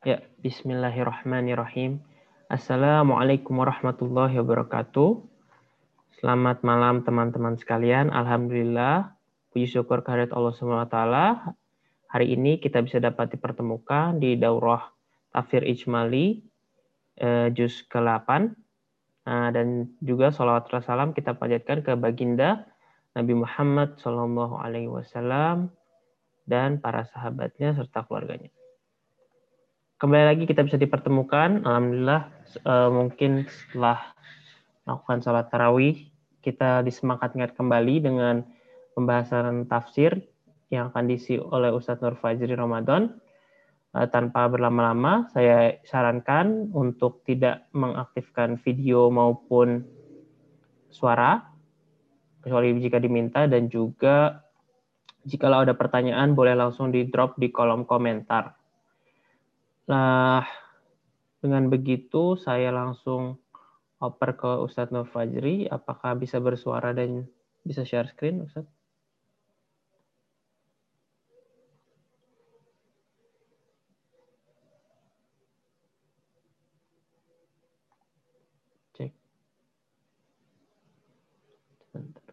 Ya, bismillahirrahmanirrahim. Assalamualaikum warahmatullahi wabarakatuh. Selamat malam teman-teman sekalian. Alhamdulillah, puji syukur kehadirat Allah SWT. Hari ini kita bisa dapat dipertemukan di daurah Tafsir Ijmali, eh, juz ke-8. Nah, dan juga salawat salam kita panjatkan ke baginda Nabi Muhammad Wasallam dan para sahabatnya serta keluarganya. Kembali lagi kita bisa dipertemukan. Alhamdulillah eh, mungkin setelah melakukan sholat tarawih kita disemangatkan kembali dengan pembahasan tafsir yang akan diisi oleh Ustadz Nur Fajri Ramadan. Eh, tanpa berlama-lama, saya sarankan untuk tidak mengaktifkan video maupun suara, kecuali jika diminta, dan juga jika ada pertanyaan boleh langsung di drop di kolom komentar. Nah, dengan begitu saya langsung oper ke Ustadz Nur Fajri. Apakah bisa bersuara dan bisa share screen, Ustadz? Cek. Sebentar.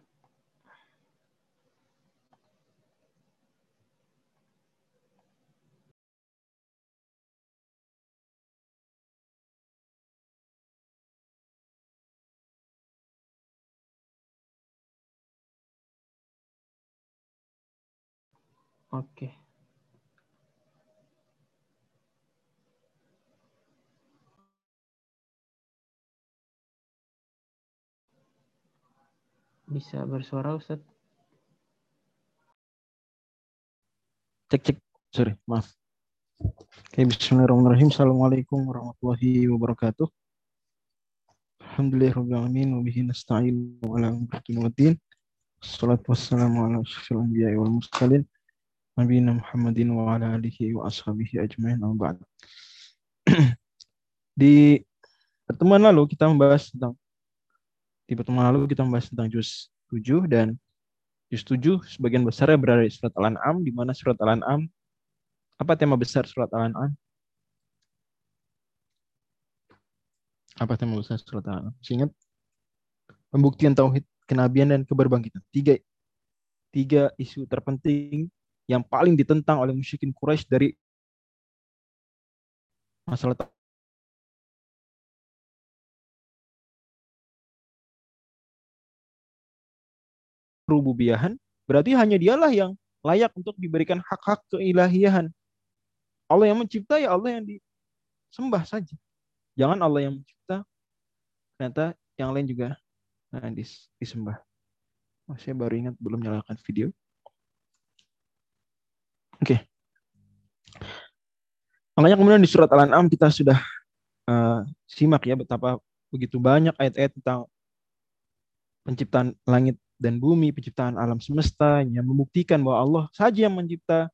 Oke. Bisa bersuara Ustaz? Cek cek. Sorry, maaf. Oke, bismillahirrahmanirrahim. Assalamualaikum warahmatullahi wabarakatuh. Alhamdulillahirrahmanirrahim. Wabihi nasta'in wa ala waddin. Assalatu wassalamu ala wal mursalin. Wa ala alihi wa ashabihi ajmain ba'd. Di pertemuan lalu kita membahas tentang di pertemuan lalu kita membahas tentang juz 7 dan juz 7 sebagian besarnya berada di surat Al-An'am di mana surat Al-An'am apa tema besar surat Al-An'am? Apa tema besar surat Al-An'am? Ingat pembuktian tauhid kenabian dan keberbangkitan. Tiga tiga isu terpenting yang paling ditentang oleh musyrikin Quraisy dari masalah rububiyahan berarti hanya dialah yang layak untuk diberikan hak-hak keilahian. Allah yang mencipta ya Allah yang disembah saja. Jangan Allah yang mencipta ternyata yang lain juga nah, disembah. Oh, saya baru ingat belum nyalakan video. Oke. Okay. Makanya kemudian di surat Al-An'am kita sudah uh, simak ya betapa begitu banyak ayat-ayat tentang penciptaan langit dan bumi, penciptaan alam semesta yang membuktikan bahwa Allah saja yang mencipta.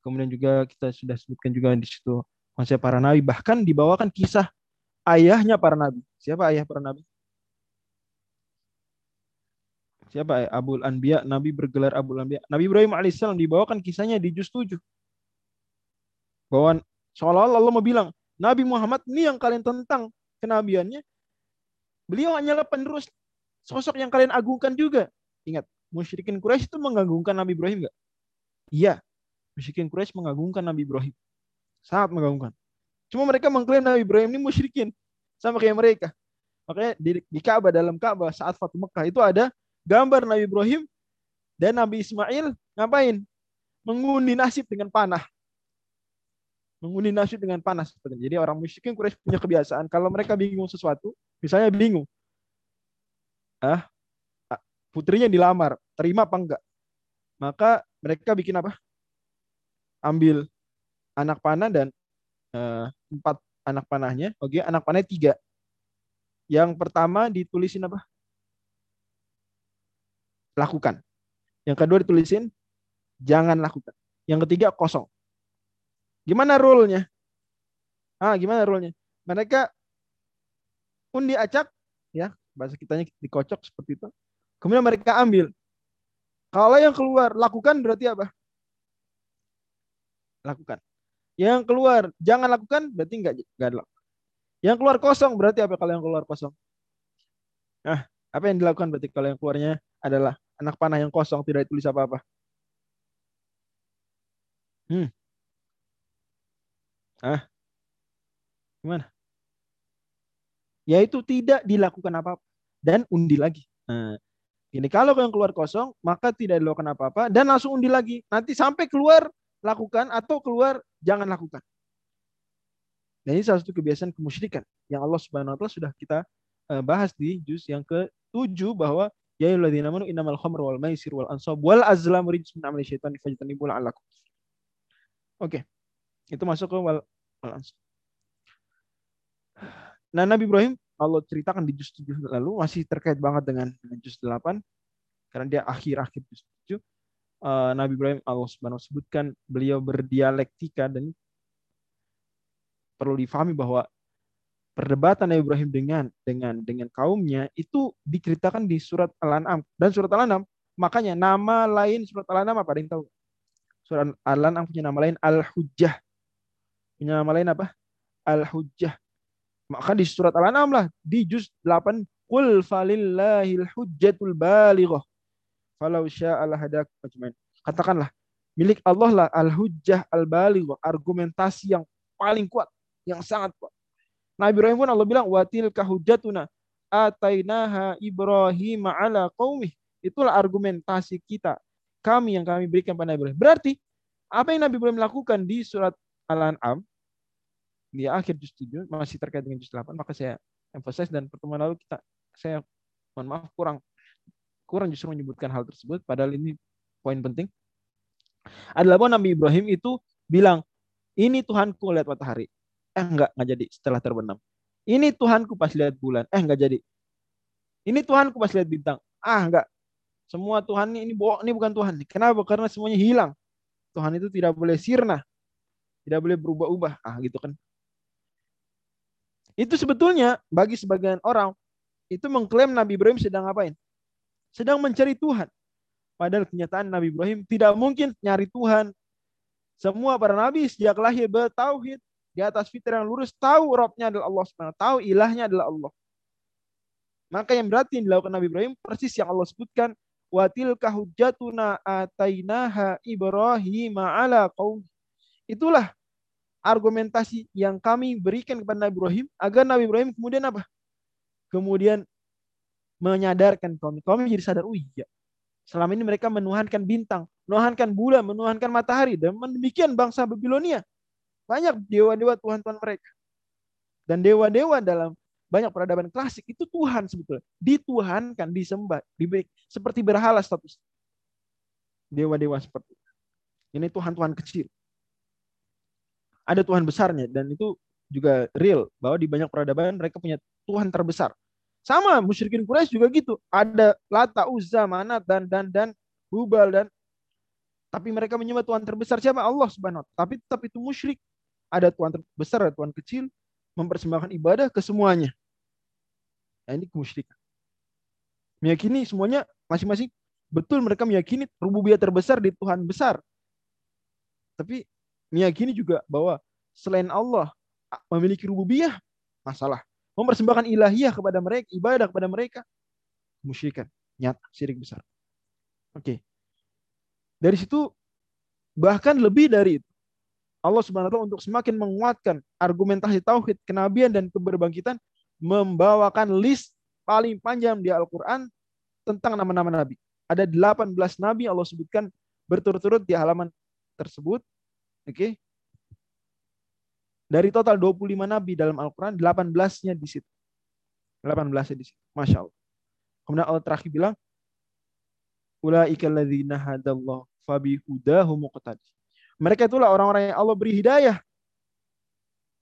Kemudian juga kita sudah sebutkan juga di situ konsep para nabi, bahkan dibawakan kisah ayahnya para nabi. Siapa ayah para nabi? Siapa Abul Anbiya, Nabi bergelar Abul Anbiya. Nabi Ibrahim alaihissalam dibawakan kisahnya di juz 7. Bahwa seolah-olah Allah bilang, Nabi Muhammad ini yang kalian tentang kenabiannya. Beliau hanyalah penerus sosok yang kalian agungkan juga. Ingat, musyrikin Quraisy itu mengagungkan Nabi Ibrahim enggak? Iya, musyrikin Quraisy mengagungkan Nabi Ibrahim. Sangat mengagungkan. Cuma mereka mengklaim Nabi Ibrahim ini musyrikin. Sama kayak mereka. Makanya di, di Ka'bah, dalam Ka'bah saat Fatu Mekah itu ada gambar Nabi Ibrahim dan Nabi Ismail ngapain? Mengundi nasib dengan panah. Mengundi nasib dengan panas. Jadi orang musyrikin Quraisy punya kebiasaan kalau mereka bingung sesuatu, misalnya bingung. Ah, putrinya dilamar, terima apa enggak? Maka mereka bikin apa? Ambil anak panah dan uh, empat anak panahnya. Oke, anak panah tiga. Yang pertama ditulisin apa? Lakukan. Yang kedua ditulisin jangan lakukan. Yang ketiga kosong. Gimana rule-nya? Ah, gimana rule-nya? Mereka undi acak, ya bahasa kitanya dikocok seperti itu. Kemudian mereka ambil. Kalau yang keluar lakukan berarti apa? Lakukan. Yang keluar jangan lakukan berarti enggak enggak lakukan. Yang keluar kosong berarti apa kalau yang keluar kosong? Nah, apa yang dilakukan berarti kalau yang keluarnya adalah anak panah yang kosong tidak ditulis apa-apa? Hmm. Ah. Gimana? Yaitu tidak dilakukan apa-apa dan undi lagi. Nah, ini kalau yang keluar kosong, maka tidak dilakukan apa-apa dan langsung undi lagi. Nanti sampai keluar lakukan atau keluar jangan lakukan. Dan ini salah satu kebiasaan kemusyrikan yang Allah Subhanahu wa taala sudah kita eh, bahas di juz yang ke-7 bahwa ya ayyuhalladzina amanu innamal khamru wal maisir wal ansab wal azlamu rijsun min amali syaitani fajtanibul la'allakum. Oke. Itu masuk ke wal, wal ansab. Nah, Nabi Ibrahim Allah ceritakan di juz 7 lalu masih terkait banget dengan, juz 8 karena dia akhir-akhir juz 7 uh, eh, Nabi Ibrahim Allah Subhanahu sebutkan beliau berdialektika dan perlu difahami bahwa perdebatan Nabi Ibrahim dengan dengan dengan kaumnya itu diceritakan di surat Al-An'am dan surat Al-An'am makanya nama lain surat Al-An'am apa ada yang tahu? Surat Al-An'am punya nama lain Al-Hujjah. Punya nama lain apa? Al-Hujjah. Maka di surat Al-An'am lah di juz 8 Qul falillahil hujjatul balighah. Falau sya'ala hadak ajmain. Katakanlah milik Allah lah al-hujjah al-balighah, argumentasi yang paling kuat, yang sangat kuat. Nabi Ibrahim pun Allah bilang watil kahujatuna atainaha Ibrahim ala qaumih. Itulah argumentasi kita. Kami yang kami berikan pada Nabi Ibrahim. Berarti apa yang Nabi Ibrahim lakukan di surat Al-An'am di akhir juz 7 masih terkait dengan juz 8 maka saya emphasize dan pertemuan lalu kita saya mohon maaf kurang kurang justru menyebutkan hal tersebut padahal ini poin penting adalah bahwa Nabi Ibrahim itu bilang ini Tuhanku lihat matahari eh enggak enggak jadi setelah terbenam. Ini Tuhanku pas lihat bulan. Eh enggak jadi. Ini Tuhanku pas lihat bintang. Ah enggak semua Tuhan ini ini bohong ini bukan Tuhan kenapa? Karena semuanya hilang. Tuhan itu tidak boleh sirna. Tidak boleh berubah-ubah. Ah gitu kan. Itu sebetulnya bagi sebagian orang itu mengklaim Nabi Ibrahim sedang ngapain? Sedang mencari Tuhan. Padahal kenyataan Nabi Ibrahim tidak mungkin nyari Tuhan. Semua para nabi sejak lahir bertauhid di atas fitrah yang lurus tahu Robnya adalah Allah SWT, tahu ilahnya adalah Allah. Maka yang berarti yang dilakukan Nabi Ibrahim persis yang Allah sebutkan watil kahujatuna atainaha Ibrahim ala kaum. Itulah argumentasi yang kami berikan kepada Nabi Ibrahim agar Nabi Ibrahim kemudian apa? Kemudian menyadarkan kaum kaum jadi sadar, oh iya. Selama ini mereka menuhankan bintang, menuhankan bulan, menuhankan matahari dan demikian bangsa Babilonia. Banyak dewa-dewa Tuhan-Tuhan mereka. Dan dewa-dewa dalam banyak peradaban klasik itu Tuhan sebetulnya. Dituhankan, disembah, diberi seperti berhala status. Dewa-dewa seperti. Ini Tuhan-Tuhan kecil ada Tuhan besarnya dan itu juga real bahwa di banyak peradaban mereka punya Tuhan terbesar. Sama musyrikin Quraisy juga gitu. Ada Lata, Uzza, Manat dan dan dan Hubal dan tapi mereka menyembah Tuhan terbesar siapa? Allah Subhanahu wa Tapi tetap itu musyrik. Ada Tuhan terbesar, ada Tuhan kecil, mempersembahkan ibadah ke semuanya. Nah, ini kemusyrikan. Meyakini semuanya masing-masing betul mereka meyakini rububiyah terbesar di Tuhan besar. Tapi meyakini juga bahwa selain Allah memiliki rububiyah, masalah. Mempersembahkan ilahiyah kepada mereka, ibadah kepada mereka, musyrikan, nyata, syirik besar. Oke. Dari situ bahkan lebih dari itu. Allah Subhanahu wa taala untuk semakin menguatkan argumentasi tauhid, kenabian dan keberbangkitan membawakan list paling panjang di Al-Qur'an tentang nama-nama nabi. Ada 18 nabi Allah sebutkan berturut-turut di halaman tersebut Oke. Okay? Dari total 25 nabi dalam Al-Quran, 18-nya di situ. 18-nya di situ. Masya Allah. Kemudian Allah terakhir bilang, Ula'ika ladzina hadallah fabihudahu muqtadi. Mereka itulah orang-orang yang Allah beri hidayah.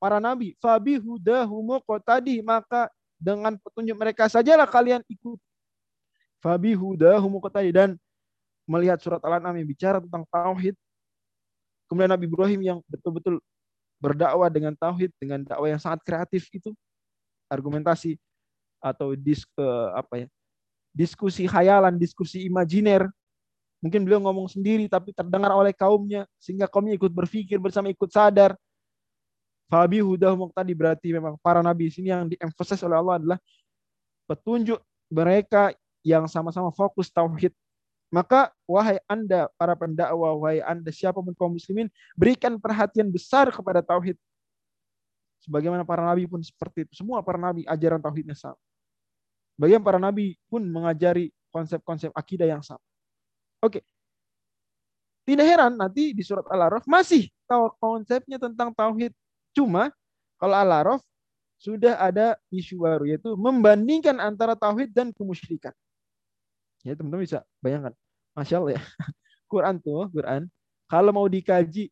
Para nabi. Fabihudahu muqtadi. Maka dengan petunjuk mereka sajalah kalian ikut. Fabihudahu muqtadi. Dan melihat surat Al-An'am yang bicara tentang tauhid, Kemudian Nabi Ibrahim yang betul-betul berdakwah dengan tauhid, dengan dakwah yang sangat kreatif itu, argumentasi atau dis, uh, apa ya, diskusi khayalan, diskusi imajiner Mungkin beliau ngomong sendiri tapi terdengar oleh kaumnya sehingga kaumnya ikut berpikir bersama ikut sadar. Fabi hudah tadi berarti memang para nabi sini yang diemphasize oleh Allah adalah petunjuk mereka yang sama-sama fokus tauhid. Maka wahai Anda para pendakwah, wahai Anda siapa pun kaum muslimin, berikan perhatian besar kepada tauhid. Sebagaimana para nabi pun seperti itu. Semua para nabi ajaran tauhidnya sama. Bagian para nabi pun mengajari konsep-konsep akidah yang sama. Oke. Tidak heran nanti di surat Al-Araf masih tahu konsepnya tentang tauhid. Cuma kalau Al-Araf sudah ada isu baru yaitu membandingkan antara tauhid dan kemusyrikan. Ya teman-teman bisa bayangkan. Masya Allah ya. Quran tuh, Quran. Kalau mau dikaji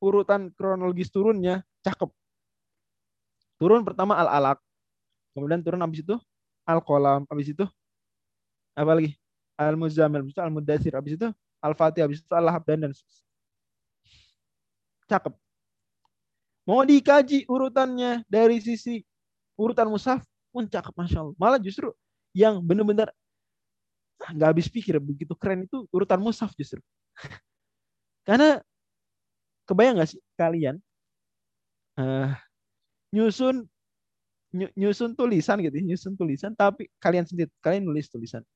urutan kronologis turunnya, cakep. Turun pertama Al-Alaq. Kemudian turun habis itu Al-Qalam. Habis itu apa lagi? Al-Muzammil, habis itu Al-Mudathir, habis itu Al-Fatih, habis itu Al-Lahab dan Cakep. Mau dikaji urutannya dari sisi urutan mushaf pun cakep Masya Allah. Malah justru yang benar-benar nggak habis pikir begitu keren itu urutan mushaf justru. Karena kebayang nggak sih kalian uh, nyusun nyusun tulisan gitu, nyusun tulisan tapi kalian sendiri kalian nulis tulisan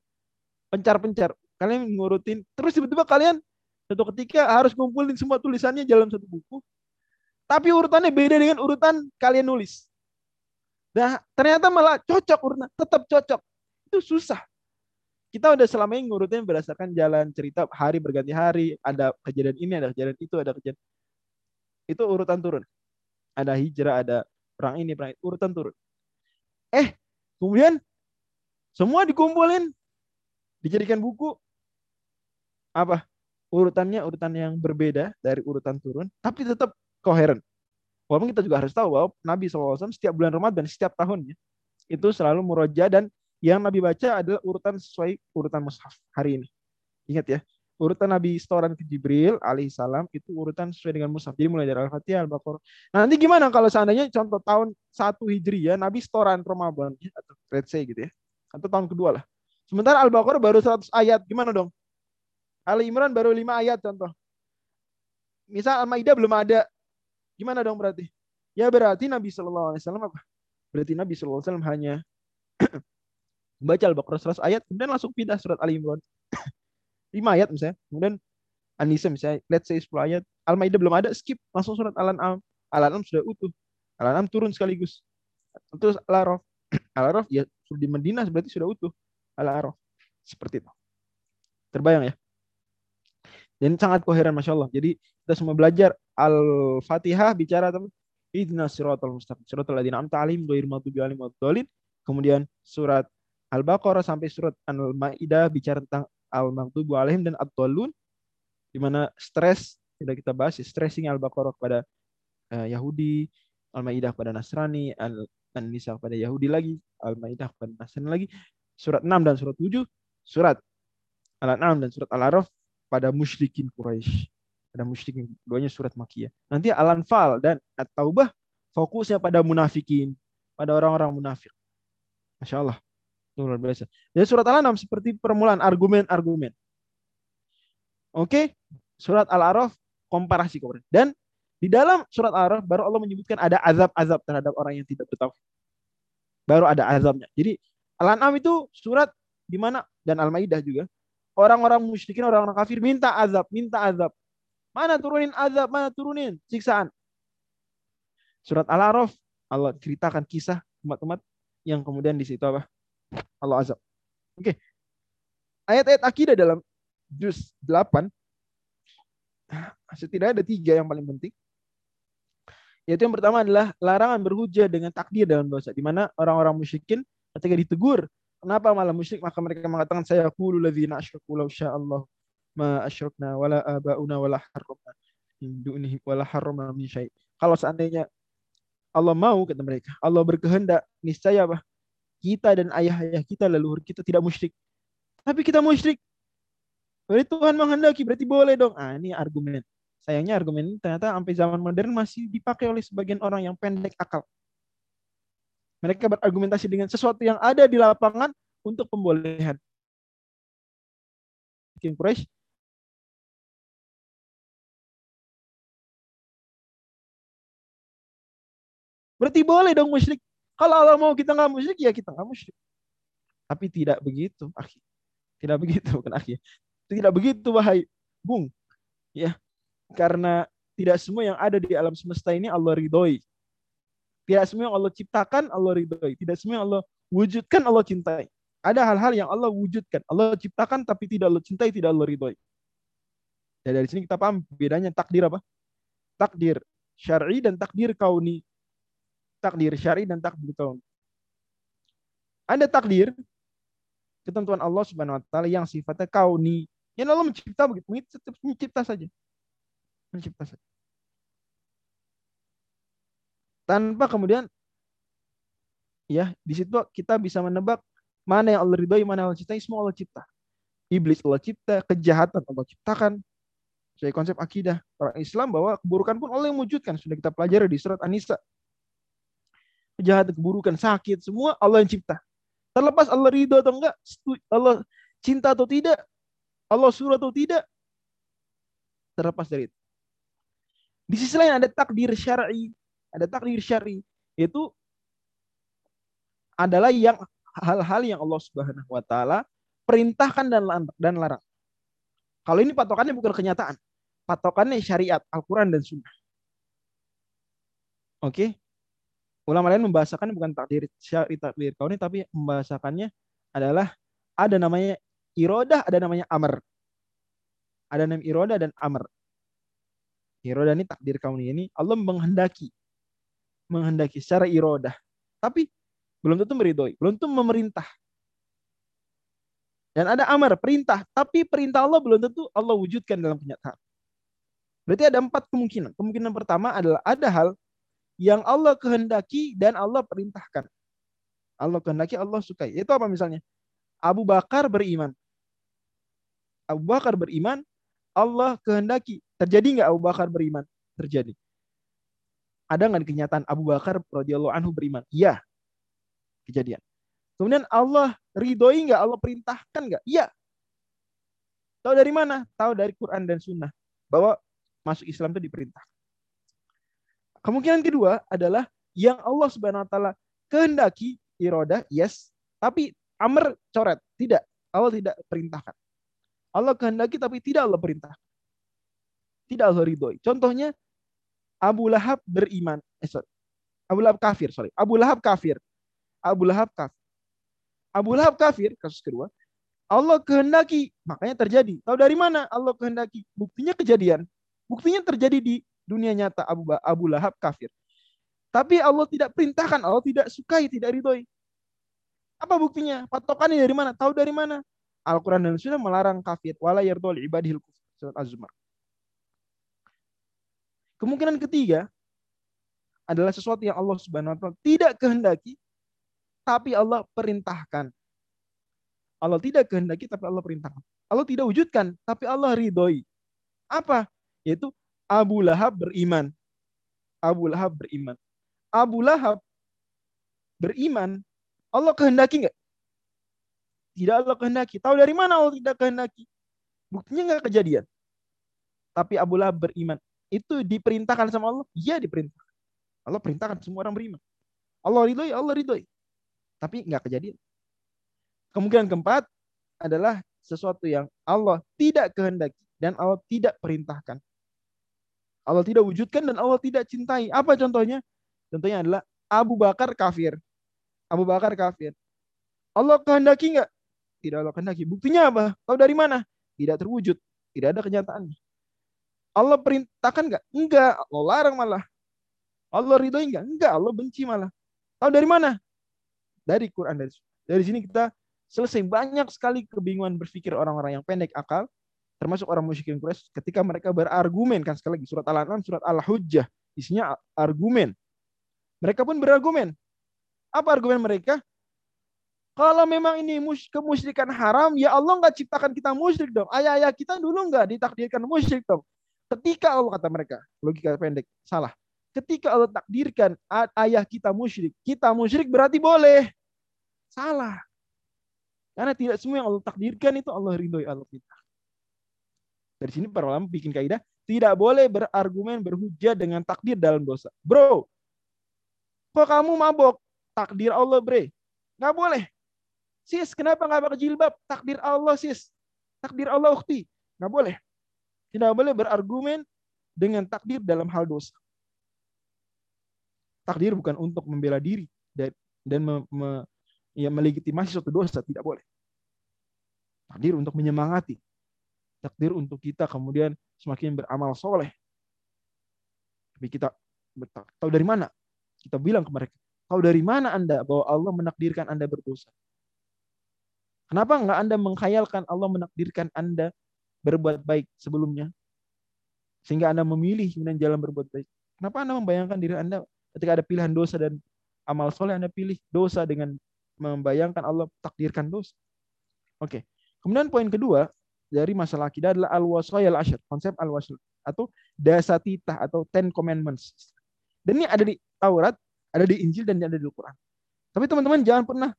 pencar-pencar. Kalian ngurutin, terus tiba-tiba kalian satu ketika harus ngumpulin semua tulisannya dalam satu buku. Tapi urutannya beda dengan urutan kalian nulis. Nah, ternyata malah cocok urutan, tetap cocok. Itu susah. Kita udah selama ini ngurutin berdasarkan jalan cerita hari berganti hari, ada kejadian ini, ada kejadian itu, ada kejadian itu urutan turun. Ada hijrah, ada perang ini, perang itu, urutan turun. Eh, kemudian semua dikumpulin dijadikan buku. Apa? Urutannya urutan yang berbeda dari urutan turun tapi tetap koheren. Walaupun kita juga harus tahu bahwa Nabi SAW setiap bulan Ramadan setiap tahunnya itu selalu muroja dan yang Nabi baca adalah urutan sesuai urutan mushaf hari ini. Ingat ya urutan Nabi setoran ke Jibril alaihissalam itu urutan sesuai dengan mushaf. Jadi mulai dari Al-Fatihah Al-Baqarah. Nah, nanti gimana kalau seandainya contoh tahun satu Hijriah Nabi setoran Ramadan atau let's say gitu ya atau tahun kedua lah Sementara Al-Baqarah baru 100 ayat. Gimana dong? Ali Imran baru 5 ayat contoh. Misal Al-Maidah belum ada. Gimana dong berarti? Ya berarti Nabi wasallam apa? Berarti Nabi wasallam hanya baca Al-Baqarah 100 ayat kemudian langsung pindah surat Ali Imran. 5 ayat misalnya. Kemudian An-Nisa misalnya let's say 10 ayat. Al-Maidah belum ada, skip langsung surat Al-An'am. Al-An'am sudah utuh. Al-An'am turun sekaligus. Terus Al-Araf. Al-Araf ya di Madinah berarti sudah utuh al-araf. Seperti itu. Terbayang ya? Dan sangat koheren Masya Allah. Jadi kita semua belajar Al-Fatihah bicara tentang Idna siratal mustaqim. Siratal ladina amta alim ghair maghdubi alim Kemudian surat Al-Baqarah sampai surat Al-Maidah bicara tentang al-maghdubi alaihim dan ad-dallun di mana stres sudah kita bahas stressing Al-Baqarah kepada uh, Yahudi, Al-Maidah kepada Nasrani, Al-Nisa kepada Yahudi lagi, Al-Maidah kepada Nasrani lagi surat 6 dan surat 7, surat Al-An'am dan surat Al-Araf pada musyrikin Quraisy. Pada musyrikin, keduanya surat Makiyah. Nanti Al-Anfal dan At-Taubah fokusnya pada munafikin, pada orang-orang munafik. Masya Allah. Luar biasa. Dan surat Al-An'am seperti permulaan argumen-argumen. Oke, surat Al-Araf komparasi kemudian. Dan di dalam surat Al-Araf baru Allah menyebutkan ada azab-azab terhadap orang yang tidak bertauhid. Baru ada azabnya. Jadi Al-An'am itu surat di mana dan Al-Maidah juga. Orang-orang musyrikin, orang-orang kafir minta azab, minta azab. Mana turunin azab, mana turunin siksaan. Surat Al-Araf Allah ceritakan kisah umat-umat yang kemudian di situ apa? Allah azab. Oke. Ayat-ayat akidah dalam juz 8 setidaknya ada tiga yang paling penting. Yaitu yang pertama adalah larangan berhujah dengan takdir dalam dosa. Di mana orang-orang musyrikin ketika ditegur kenapa malah musyrik maka mereka mengatakan saya qulu ladzina asyraku law Allah ma asyrakna wala abauna wala harramna min dunihi wala harramna min syai. Kalau seandainya Allah mau kata mereka, Allah berkehendak niscaya apa? Kita dan ayah-ayah kita leluhur kita tidak musyrik. Tapi kita musyrik. Berarti Tuhan menghendaki, berarti boleh dong. Ah, ini argumen. Sayangnya argumen ini ternyata sampai zaman modern masih dipakai oleh sebagian orang yang pendek akal. Mereka berargumentasi dengan sesuatu yang ada di lapangan untuk pembolehan. King Quraisy Berarti boleh dong musyrik. Kalau Allah mau kita nggak musyrik, ya kita nggak musyrik. Tapi tidak begitu, Akhir. Tidak begitu, bukan akhir. Tidak begitu, wahai bung. Ya, karena tidak semua yang ada di alam semesta ini Allah ridhoi. Tidak semua yang Allah ciptakan Allah ridhoi. Tidak semua yang Allah wujudkan Allah cintai. Ada hal-hal yang Allah wujudkan. Allah ciptakan tapi tidak Allah cintai, tidak Allah ridhoi. Ya, dari sini kita paham bedanya takdir apa? Takdir syar'i dan takdir kauni. Takdir syar'i dan takdir kauni. Ada takdir ketentuan Allah Subhanahu wa taala yang sifatnya kauni. Yang Allah mencipta begitu, mencipta saja. Mencipta saja. Tanpa kemudian ya di situ kita bisa menebak mana yang Allah ridhoi, mana yang Allah cintai, semua Allah cipta. Iblis Allah cipta, kejahatan Allah ciptakan. Saya konsep akidah orang Islam bahwa keburukan pun Allah yang wujudkan. Sudah kita pelajari di surat An-Nisa. Kejahatan, keburukan, sakit, semua Allah yang cipta. Terlepas Allah ridho atau enggak, Allah cinta atau tidak, Allah suruh atau tidak, terlepas dari itu. Di sisi lain ada takdir syar'i, ada takdir syar'i, itu adalah yang hal-hal yang Allah Subhanahu wa taala perintahkan dan dan larang. Kalau ini patokannya bukan kenyataan. Patokannya syariat, Al-Qur'an dan Sunnah. Oke? ulama lain membahasakan bukan takdir syari takdir kauni tapi membahasakannya adalah ada namanya irodah, ada namanya amr. Ada nama irodah dan amr. Irodah ini takdir kauni ini Allah menghendaki menghendaki secara irodah. Tapi belum tentu meridhoi, belum tentu memerintah. Dan ada amar, perintah. Tapi perintah Allah belum tentu Allah wujudkan dalam kenyataan. Berarti ada empat kemungkinan. Kemungkinan pertama adalah ada hal yang Allah kehendaki dan Allah perintahkan. Allah kehendaki, Allah sukai. Itu apa misalnya? Abu Bakar beriman. Abu Bakar beriman, Allah kehendaki. Terjadi nggak Abu Bakar beriman? Terjadi. Ada nggak kenyataan Abu Bakar radhiyallahu anhu beriman? Iya. Kejadian. Kemudian Allah ridhoi nggak? Allah perintahkan nggak? Iya. Tahu dari mana? Tahu dari Quran dan Sunnah. Bahwa masuk Islam itu diperintah. Kemungkinan kedua adalah yang Allah Subhanahu wa taala kehendaki iroda, yes, tapi amr coret, tidak. Allah tidak perintahkan. Allah kehendaki tapi tidak Allah perintah. Tidak Allah ridhoi. Contohnya Abu Lahab beriman. Eh, sorry. Abu Lahab kafir, sorry. Abu Lahab kafir. Abu Lahab kafir. Abu Lahab kafir, kasus kedua. Allah kehendaki, makanya terjadi. Tahu dari mana Allah kehendaki? Buktinya kejadian. Buktinya terjadi di dunia nyata Abu, Abu Lahab kafir. Tapi Allah tidak perintahkan, Allah tidak sukai, tidak ridhoi. Apa buktinya? Patokannya dari mana? Tahu dari mana? Al-Quran dan Sunnah melarang kafir. Wala yardol ibadihil kufur. Surat Az-Zumar. Kemungkinan ketiga adalah sesuatu yang Allah Subhanahu wa taala tidak kehendaki tapi Allah perintahkan. Allah tidak kehendaki tapi Allah perintahkan. Allah tidak wujudkan tapi Allah ridhoi. Apa? Yaitu Abu Lahab beriman. Abu Lahab beriman. Abu Lahab beriman. Allah kehendaki nggak? Tidak Allah kehendaki. Tahu dari mana Allah tidak kehendaki? Buktinya nggak kejadian. Tapi Abu Lahab beriman. Itu diperintahkan sama Allah? Iya diperintahkan. Allah perintahkan semua orang beriman. Allah ridhoi, Allah ridhoi. Tapi nggak kejadian. Kemungkinan keempat adalah sesuatu yang Allah tidak kehendaki dan Allah tidak perintahkan. Allah tidak wujudkan dan Allah tidak cintai. Apa contohnya? Contohnya adalah Abu Bakar kafir. Abu Bakar kafir. Allah kehendaki enggak? Tidak Allah kehendaki. Buktinya apa? Tahu dari mana? Tidak terwujud. Tidak ada kenyataannya. Allah perintahkan enggak? Enggak. Allah larang malah. Allah ridhoi enggak? Enggak. Allah benci malah. Tahu dari mana? Dari Quran. Dari, dari sini kita selesai banyak sekali kebingungan berpikir orang-orang yang pendek akal termasuk orang musyrikin Quraisy ketika mereka berargumen kan sekali lagi surat Al-An'am surat Al-Hujjah isinya argumen. Mereka pun berargumen. Apa argumen mereka? Kalau memang ini kemusyrikan haram, ya Allah nggak ciptakan kita musyrik dong. Ayah-ayah kita dulu nggak ditakdirkan musyrik dong. Ketika Allah kata mereka, logika pendek, salah. Ketika Allah takdirkan ayah kita musyrik, kita musyrik berarti boleh. Salah. Karena tidak semua yang Allah takdirkan itu Allah ridhoi Allah kita. Dari sini para ulama bikin kaidah tidak boleh berargumen berhujah dengan takdir dalam dosa. Bro, Kok kamu mabok? Takdir Allah, bre. Nggak boleh. Sis, kenapa nggak pakai jilbab? Takdir Allah, sis. Takdir Allah, ukti. Nggak boleh. Tidak boleh berargumen dengan takdir dalam hal dosa. Takdir bukan untuk membela diri dan, dan me, me, ya, melegitimasi suatu dosa, tidak boleh. Takdir untuk menyemangati. Takdir untuk kita kemudian semakin beramal soleh. Tapi kita tahu dari mana? Kita bilang ke mereka, tahu dari mana Anda bahwa Allah menakdirkan Anda berdosa? Kenapa enggak Anda mengkhayalkan Allah menakdirkan Anda berbuat baik sebelumnya? Sehingga Anda memilih kemudian jalan berbuat baik. Kenapa Anda membayangkan diri Anda ketika ada pilihan dosa dan amal soleh Anda pilih dosa dengan membayangkan Allah takdirkan dosa. Oke. Kemudian poin kedua dari masalah akidah adalah al-wasayal asyar, konsep al-wasayal atau dasatita atau Ten Commandments. Dan ini ada di Taurat, ada di Injil dan ada di Al-Quran. Tapi teman-teman jangan pernah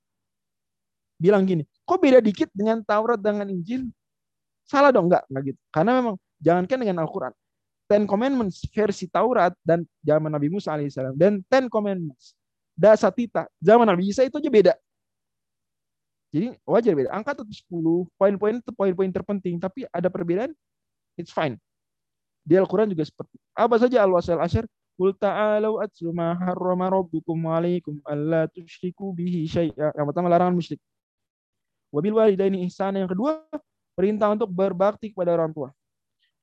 bilang gini, kok beda dikit dengan Taurat dengan Injil? Salah dong, enggak, enggak gitu. Karena memang jangankan dengan Al-Quran. Ten Commandments versi Taurat dan zaman Nabi Musa alaihissalam dan Ten Commandments dasatita zaman Nabi Isa itu aja beda. Jadi wajar beda. Angka tetap 10, poin-poin itu poin-poin terpenting, tapi ada perbedaan, it's fine. Di Al-Quran juga seperti apa saja al-wasal asyar Qul ta'alu atlu ma harrama rabbukum alaikum alla tusyriku bihi syai'a. Yang pertama larangan musyrik. Wabil walidaini ihsana. Yang kedua, perintah untuk berbakti kepada orang tua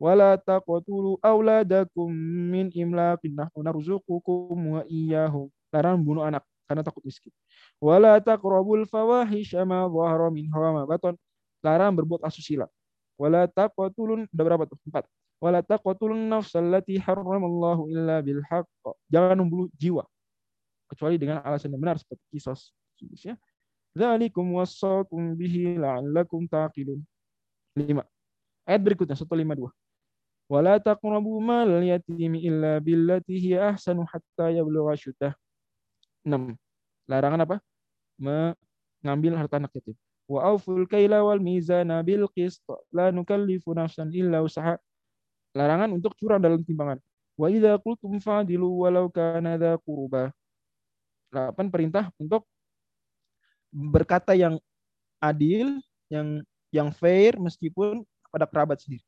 wala taqtulu auladakum min imlaqin nahnu narzuqukum wa iyyahum. Larangan bunuh anak karena takut miskin. Wala taqrabul fawahisha ma dhahara minha wa ma batan. Larangan berbuat asusila. Wala taqtulun udah berapa tuh? Empat. Wala taqtulun nafsal lati harramallahu illa bil haqq. Jangan membunuh jiwa kecuali dengan alasan yang benar seperti kisos. Ya. Dzalikum wassakum bihi la'allakum taqilun. Lima. Ayat berikutnya 152. Wala taqrabu mal yatimi illa billati hiya ahsanu hatta yablugha syuddah. 6. Larangan apa? Mengambil harta anak yatim. Wa auful kaila wal mizana bil qist la nukallifu nafsan illa usaha. Larangan untuk curang dalam timbangan. Wa idza qultum fa'dilu walau kana dha qurba. 8 perintah untuk berkata yang adil, yang yang fair meskipun pada kerabat sendiri.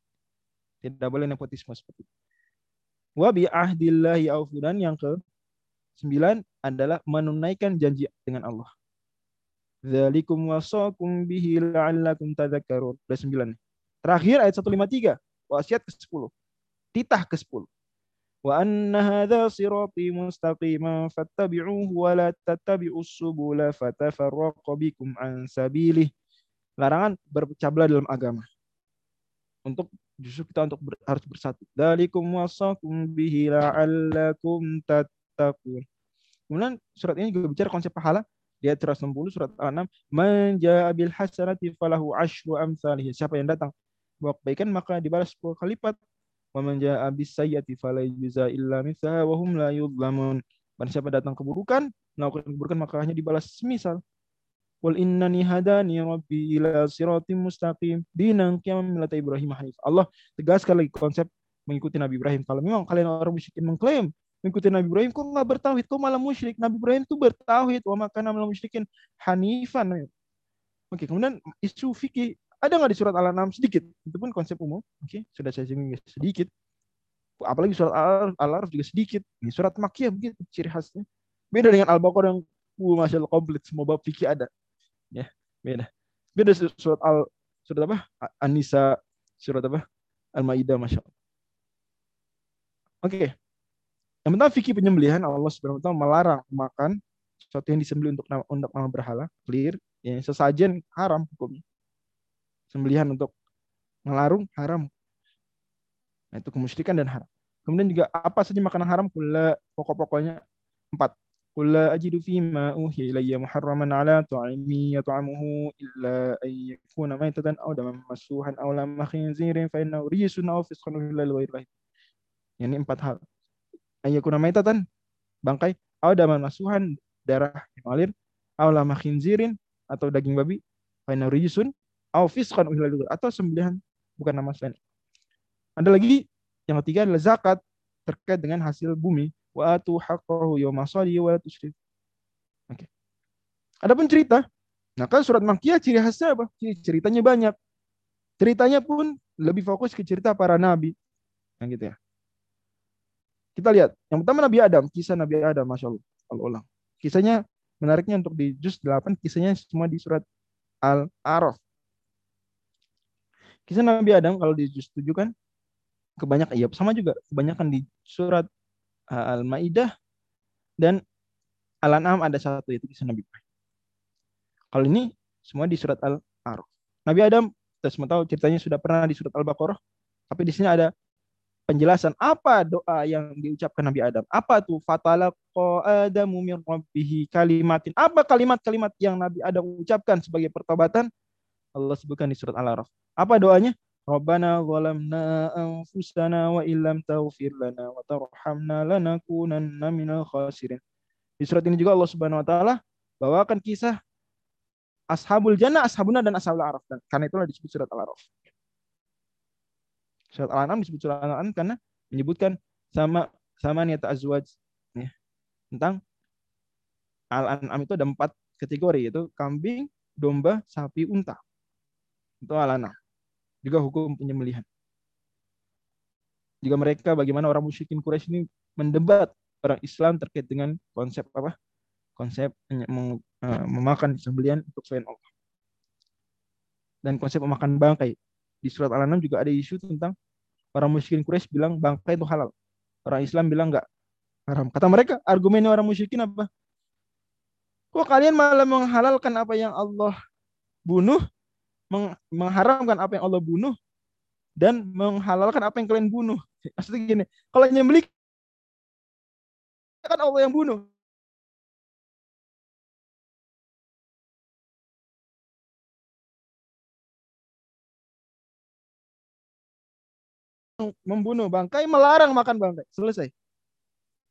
Tidak boleh nepotisme seperti itu. Wa bi ahdillahi aufu dan yang ke sembilan adalah menunaikan janji dengan Allah. Dzalikum wasakum bihi la'allakum tadzakkarun. Ada sembilan. Terakhir ayat 153. Wasiat ke-10. Titah ke-10. Wa anna hadza sirati mustaqiman fattabi'uhu wa la tattabi'us subula fatafarraqa bikum an sabilih. Larangan berpecah belah dalam agama. Untuk justru kita untuk ber, harus bersatu. Dalikum wasakum bihi la'allakum tattaqun. Kemudian surat ini juga bicara konsep pahala di ayat 160 surat Al-6 man jaa bil hasanati falahu asyru amsalih. Siapa yang datang bawa kebaikan maka dibalas 10 kali lipat. Wa man jaa bis fala yujza illa mithlaha wa hum la yudhlamun. Dan siapa datang keburukan, melakukan keburukan maka hanya dibalas semisal. Qul innani hadani rabbi ila siratim mustaqim dinan qiyam millata Ibrahim hanif. Allah tegaskan lagi konsep mengikuti Nabi Ibrahim. Kalau memang kalian orang musyrikin mengklaim mengikuti Nabi Ibrahim, kok nggak bertauhid? Kok malah musyrik? Nabi Ibrahim itu bertauhid. Wa makana malah musyrikin hanifan. Oke, kemudian isu fikih ada nggak di surat Al-An'am sedikit? Itu pun konsep umum. Oke, sudah saya singgung sedikit. Apalagi surat Al-Araf juga sedikit. Ini surat Makkiyah begitu ciri khasnya. Beda dengan Al-Baqarah yang uh, Allah komplit semua bab fikih ada ya beda. Beda surat al surat apa? Anisa surat apa? Al-Maidah masya Allah. Oke. Okay. yang pertama fikih penyembelihan. Allah subhanahu wa melarang makan sesuatu yang disembelih untuk untuk nama berhala. Clear. Yang sesajen haram hukumnya. Sembelihan untuk melarung haram. Nah, itu kemusyrikan dan haram. Kemudian juga apa saja makanan haram? Pula pokok-pokoknya empat قل لا أجد فيما أوحي إلي محرما على طعام يطعمه إلا أن يكون ميتة أو دما مسفوحا أو لحم خنزير فإنه رجس أو فسق إلا لغير الله يعني empat hal ayakuna maitatan bangkai atau daman masuhan darah yang mengalir atau lama khinzirin atau daging babi faina rijisun atau fisqan atau sembelihan bukan nama selain ada lagi yang ketiga adalah zakat terkait dengan hasil bumi wa atu haqqahu yawma wa la tusrif. Oke. Okay. Adapun cerita, nah kan surat Makkiyah ciri khasnya apa? Ceritanya banyak. Ceritanya pun lebih fokus ke cerita para nabi. Yang gitu ya. Kita lihat. Yang pertama Nabi Adam. Kisah Nabi Adam. Masya Allah. Allah Kisahnya menariknya untuk di juz 8. Kisahnya semua di surat Al-Araf. Kisah Nabi Adam kalau di juz 7 kan kebanyakan iya sama juga kebanyakan di surat Al-Maidah dan Al-An'am ada satu itu kisah Nabi Ibrahim. Kalau ini semua di surat Al-Araf. Nabi Adam kita semua tahu ceritanya sudah pernah di surat Al-Baqarah, tapi di sini ada penjelasan apa doa yang diucapkan Nabi Adam. Apa tuh fatalaqa adamu min rabbih kalimatin. Apa kalimat-kalimat yang Nabi Adam ucapkan sebagai pertobatan? Allah sebutkan di surat Al-Araf. Apa doanya? Zalamna anfusana wa illam taghfir lana wa tarhamna lanakunanna minal khasirin. Di surat ini juga Allah Subhanahu wa taala bawakan kisah Ashabul Jannah, Ashabuna dan Ashabul Araf. Dan karena itulah disebut surat Al-Araf. Surat Al-An'am disebut surat Al-An'am karena menyebutkan sama sama niat azwaj ya. tentang Al-An'am itu ada empat kategori yaitu kambing, domba, sapi, unta. Itu Al-An'am. Juga hukum penyembelihan. Juga mereka bagaimana orang musyrikin Quraisy ini mendebat orang Islam terkait dengan konsep apa? Konsep eh, memakan sembelian untuk selain Allah. Dan konsep memakan bangkai. Di surat Al-An'am juga ada isu tentang Orang musyrikin Quraisy bilang bangkai itu halal. Orang Islam bilang enggak haram. Kata mereka, argumennya orang musyrikin apa? Kok kalian malah menghalalkan apa yang Allah bunuh, mengharamkan apa yang Allah bunuh, dan menghalalkan apa yang kalian bunuh. Maksudnya gini, kalau nyembelih kan Allah yang bunuh. membunuh bangkai, melarang makan bangkai. Selesai.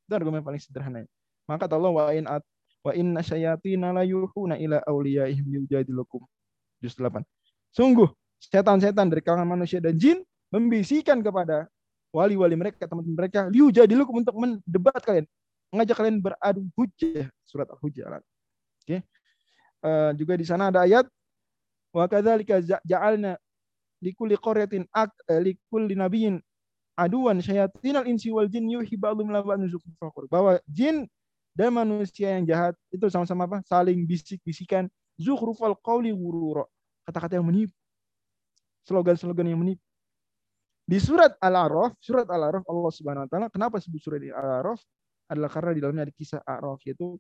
Itu argumen paling sederhana. Maka Allah wa in at wa inna syayatina la yuhuna ila awliyaihim yujadilukum. Juz 8. Sungguh setan-setan dari kalangan manusia dan jin membisikkan kepada wali-wali mereka, teman-teman mereka, liu jadilukum untuk mendebat kalian, mengajak kalian beradu hujah. Surat Al-Hujah. Oke. Okay. Uh, juga di sana ada ayat wa kadzalika ja'alna likulli qaryatin ak eh, likulli nabiyyin aduan syayatinal insi wal jin yuhi ba'dhum la bahwa jin dan manusia yang jahat itu sama-sama apa? saling bisik-bisikan zukhrufal qawli ghurura kata-kata yang menipu. Slogan-slogan yang menipu. Di surat Al-A'raf, surat Al-A'raf Allah Subhanahu wa taala, kenapa sebut surat Al-A'raf? Adalah karena di dalamnya ada kisah A'raf yaitu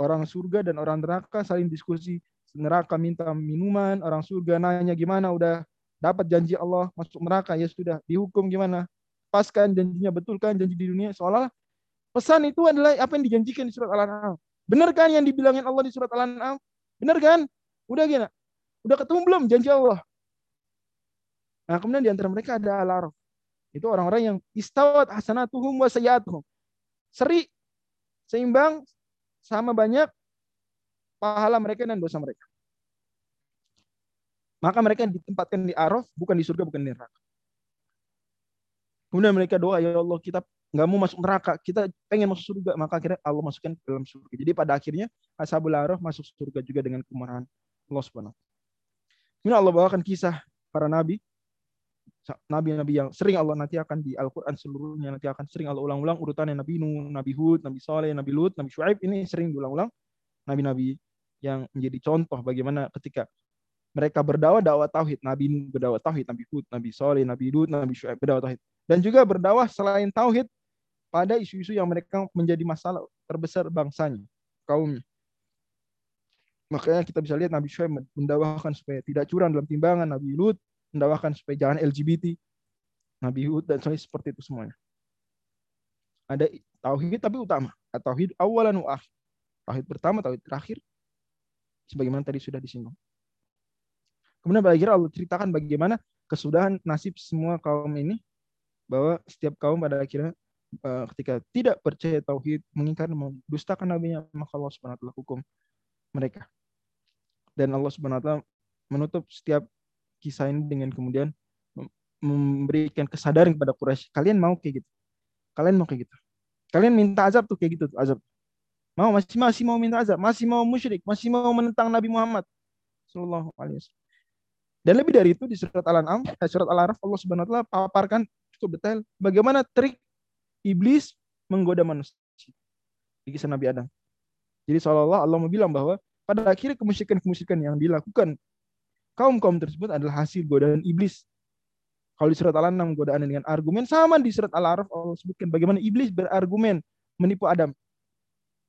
orang surga dan orang neraka saling diskusi. Neraka minta minuman, orang surga nanya gimana udah dapat janji Allah masuk neraka ya sudah. Dihukum gimana? Paskan janjinya betulkan janji di dunia. Seolah pesan itu adalah apa yang dijanjikan di surat Al-An'am. Benar kan yang dibilangin Allah di surat Al-An'am? Benar kan? Udah gini udah ketemu belum? Janji Allah. Nah kemudian di antara mereka ada al itu orang-orang yang istawat hasanatuhum wa sayyatuhum seri seimbang sama banyak pahala mereka dan dosa mereka. Maka mereka ditempatkan di Araf, bukan di surga, bukan di neraka. Kemudian mereka doa, ya Allah kita nggak mau masuk neraka, kita pengen masuk surga, maka akhirnya Allah masukkan ke dalam surga. Jadi pada akhirnya Ashabul Araf masuk surga juga dengan kemarahan Allah Subhanahu. Kemudian Allah bawakan kisah para nabi, nabi-nabi yang sering Allah nanti akan di Al-Quran seluruhnya nanti akan sering Allah ulang-ulang urutannya Nabi Nuh, Nabi Hud, Nabi Saleh, Nabi Lut, Nabi Shu'aib ini sering diulang-ulang nabi-nabi yang menjadi contoh bagaimana ketika mereka berdakwah dakwah tauhid. Nabi Nuh berdakwah tauhid, Nabi Hud, Nabi Soleh, Nabi Lut, Nabi Syuaib berdakwah tauhid. Dan juga berdakwah selain tauhid pada isu-isu yang mereka menjadi masalah terbesar bangsanya, kaumnya. Makanya kita bisa lihat Nabi Syuaib mendakwahkan supaya tidak curang dalam timbangan, Nabi Lut mendakwahkan supaya jangan LGBT, Nabi Hud dan Soleh seperti itu semuanya. Ada tauhid tapi utama, tauhid awalan wa akhir. Tauhid pertama, tauhid terakhir. Sebagaimana tadi sudah disinggung. Kemudian pada akhirnya Allah ceritakan bagaimana kesudahan nasib semua kaum ini bahwa setiap kaum pada akhirnya uh, ketika tidak percaya tauhid, mengingkari mendustakan nabinya, maka Allah Subhanahu wa hukum mereka. Dan Allah Subhanahu wa taala menutup setiap kisah ini dengan kemudian memberikan kesadaran kepada Quraisy, kalian mau kayak gitu. Kalian mau kayak gitu. Kalian minta azab tuh kayak gitu tuh, azab. Mau masih masih mau minta azab, masih mau musyrik, masih mau menentang Nabi Muhammad sallallahu alaihi wasallam. Dan lebih dari itu di surat Al-An'am, eh, surat Al-Araf Allah Subhanahu wa taala paparkan cukup detail bagaimana trik iblis menggoda manusia. Di kisah Nabi Adam. Jadi seolah-olah Allah mau bilang bahwa pada akhirnya kemusyrikan-kemusyrikan yang dilakukan kaum-kaum tersebut adalah hasil godaan iblis. Kalau di surat Al-An'am godaan dengan argumen sama di surat Al-Araf Allah sebutkan bagaimana iblis berargumen menipu Adam.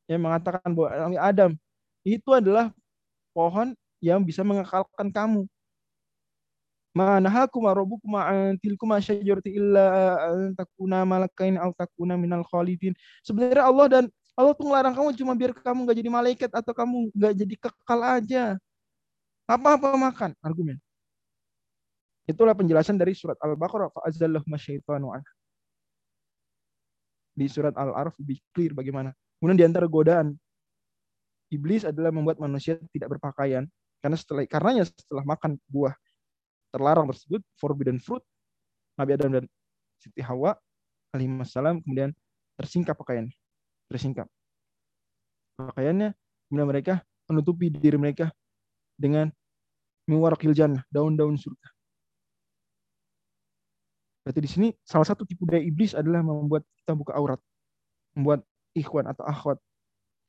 Yang mengatakan bahwa Adam itu adalah pohon yang bisa mengekalkan kamu. Manahakum rabbukum an syajarati illa an takuna malakain aw takuna minal khalidin. Sebenarnya Allah dan Allah tuh ngelarang kamu cuma biar kamu nggak jadi malaikat atau kamu nggak jadi kekal aja. Apa-apa makan, argumen. Itulah penjelasan dari surat Al-Baqarah. Masyaitanu Di surat Al-Araf lebih clear bagaimana. Kemudian di antara godaan iblis adalah membuat manusia tidak berpakaian karena setelah karenanya setelah makan buah terlarang tersebut forbidden fruit Nabi Adam dan Siti Hawa alaihissalam kemudian tersingkap pakaiannya tersingkap pakaiannya kemudian mereka menutupi diri mereka dengan miwarakil jannah daun-daun surga berarti di sini salah satu tipu daya iblis adalah membuat kita buka aurat membuat ikhwan atau akhwat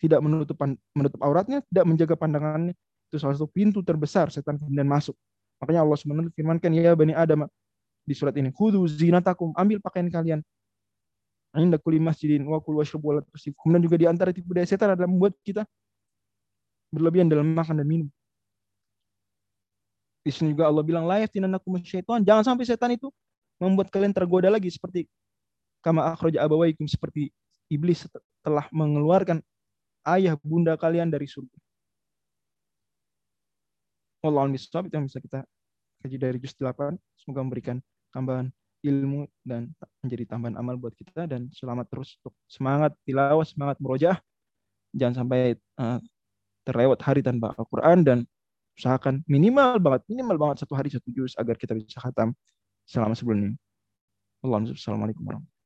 tidak menutup menutup auratnya tidak menjaga pandangannya itu salah satu pintu terbesar setan kemudian masuk. Makanya Allah SWT firmankan, ya Bani Adam di surat ini, Kudu zinatakum, ambil pakaian kalian. Inda kulli masjidin wa kul washrabu wa Kemudian juga di antara tipu daya setan adalah membuat kita berlebihan dalam makan dan minum. Di sini juga Allah bilang, layaf tinanakum syaitan. Jangan sampai setan itu membuat kalian tergoda lagi seperti kama akhraja abawaikum seperti iblis telah mengeluarkan ayah bunda kalian dari surga. Allah miswab itu yang bisa kita kaji dari juz 8. Semoga memberikan tambahan ilmu dan menjadi tambahan amal buat kita dan selamat terus untuk semangat tilawah, semangat merojah. Jangan sampai uh, terlewat hari tanpa Al-Quran dan usahakan minimal banget, minimal banget satu hari satu juz agar kita bisa khatam selama sebelum ini. Assalamualaikum warahmatullahi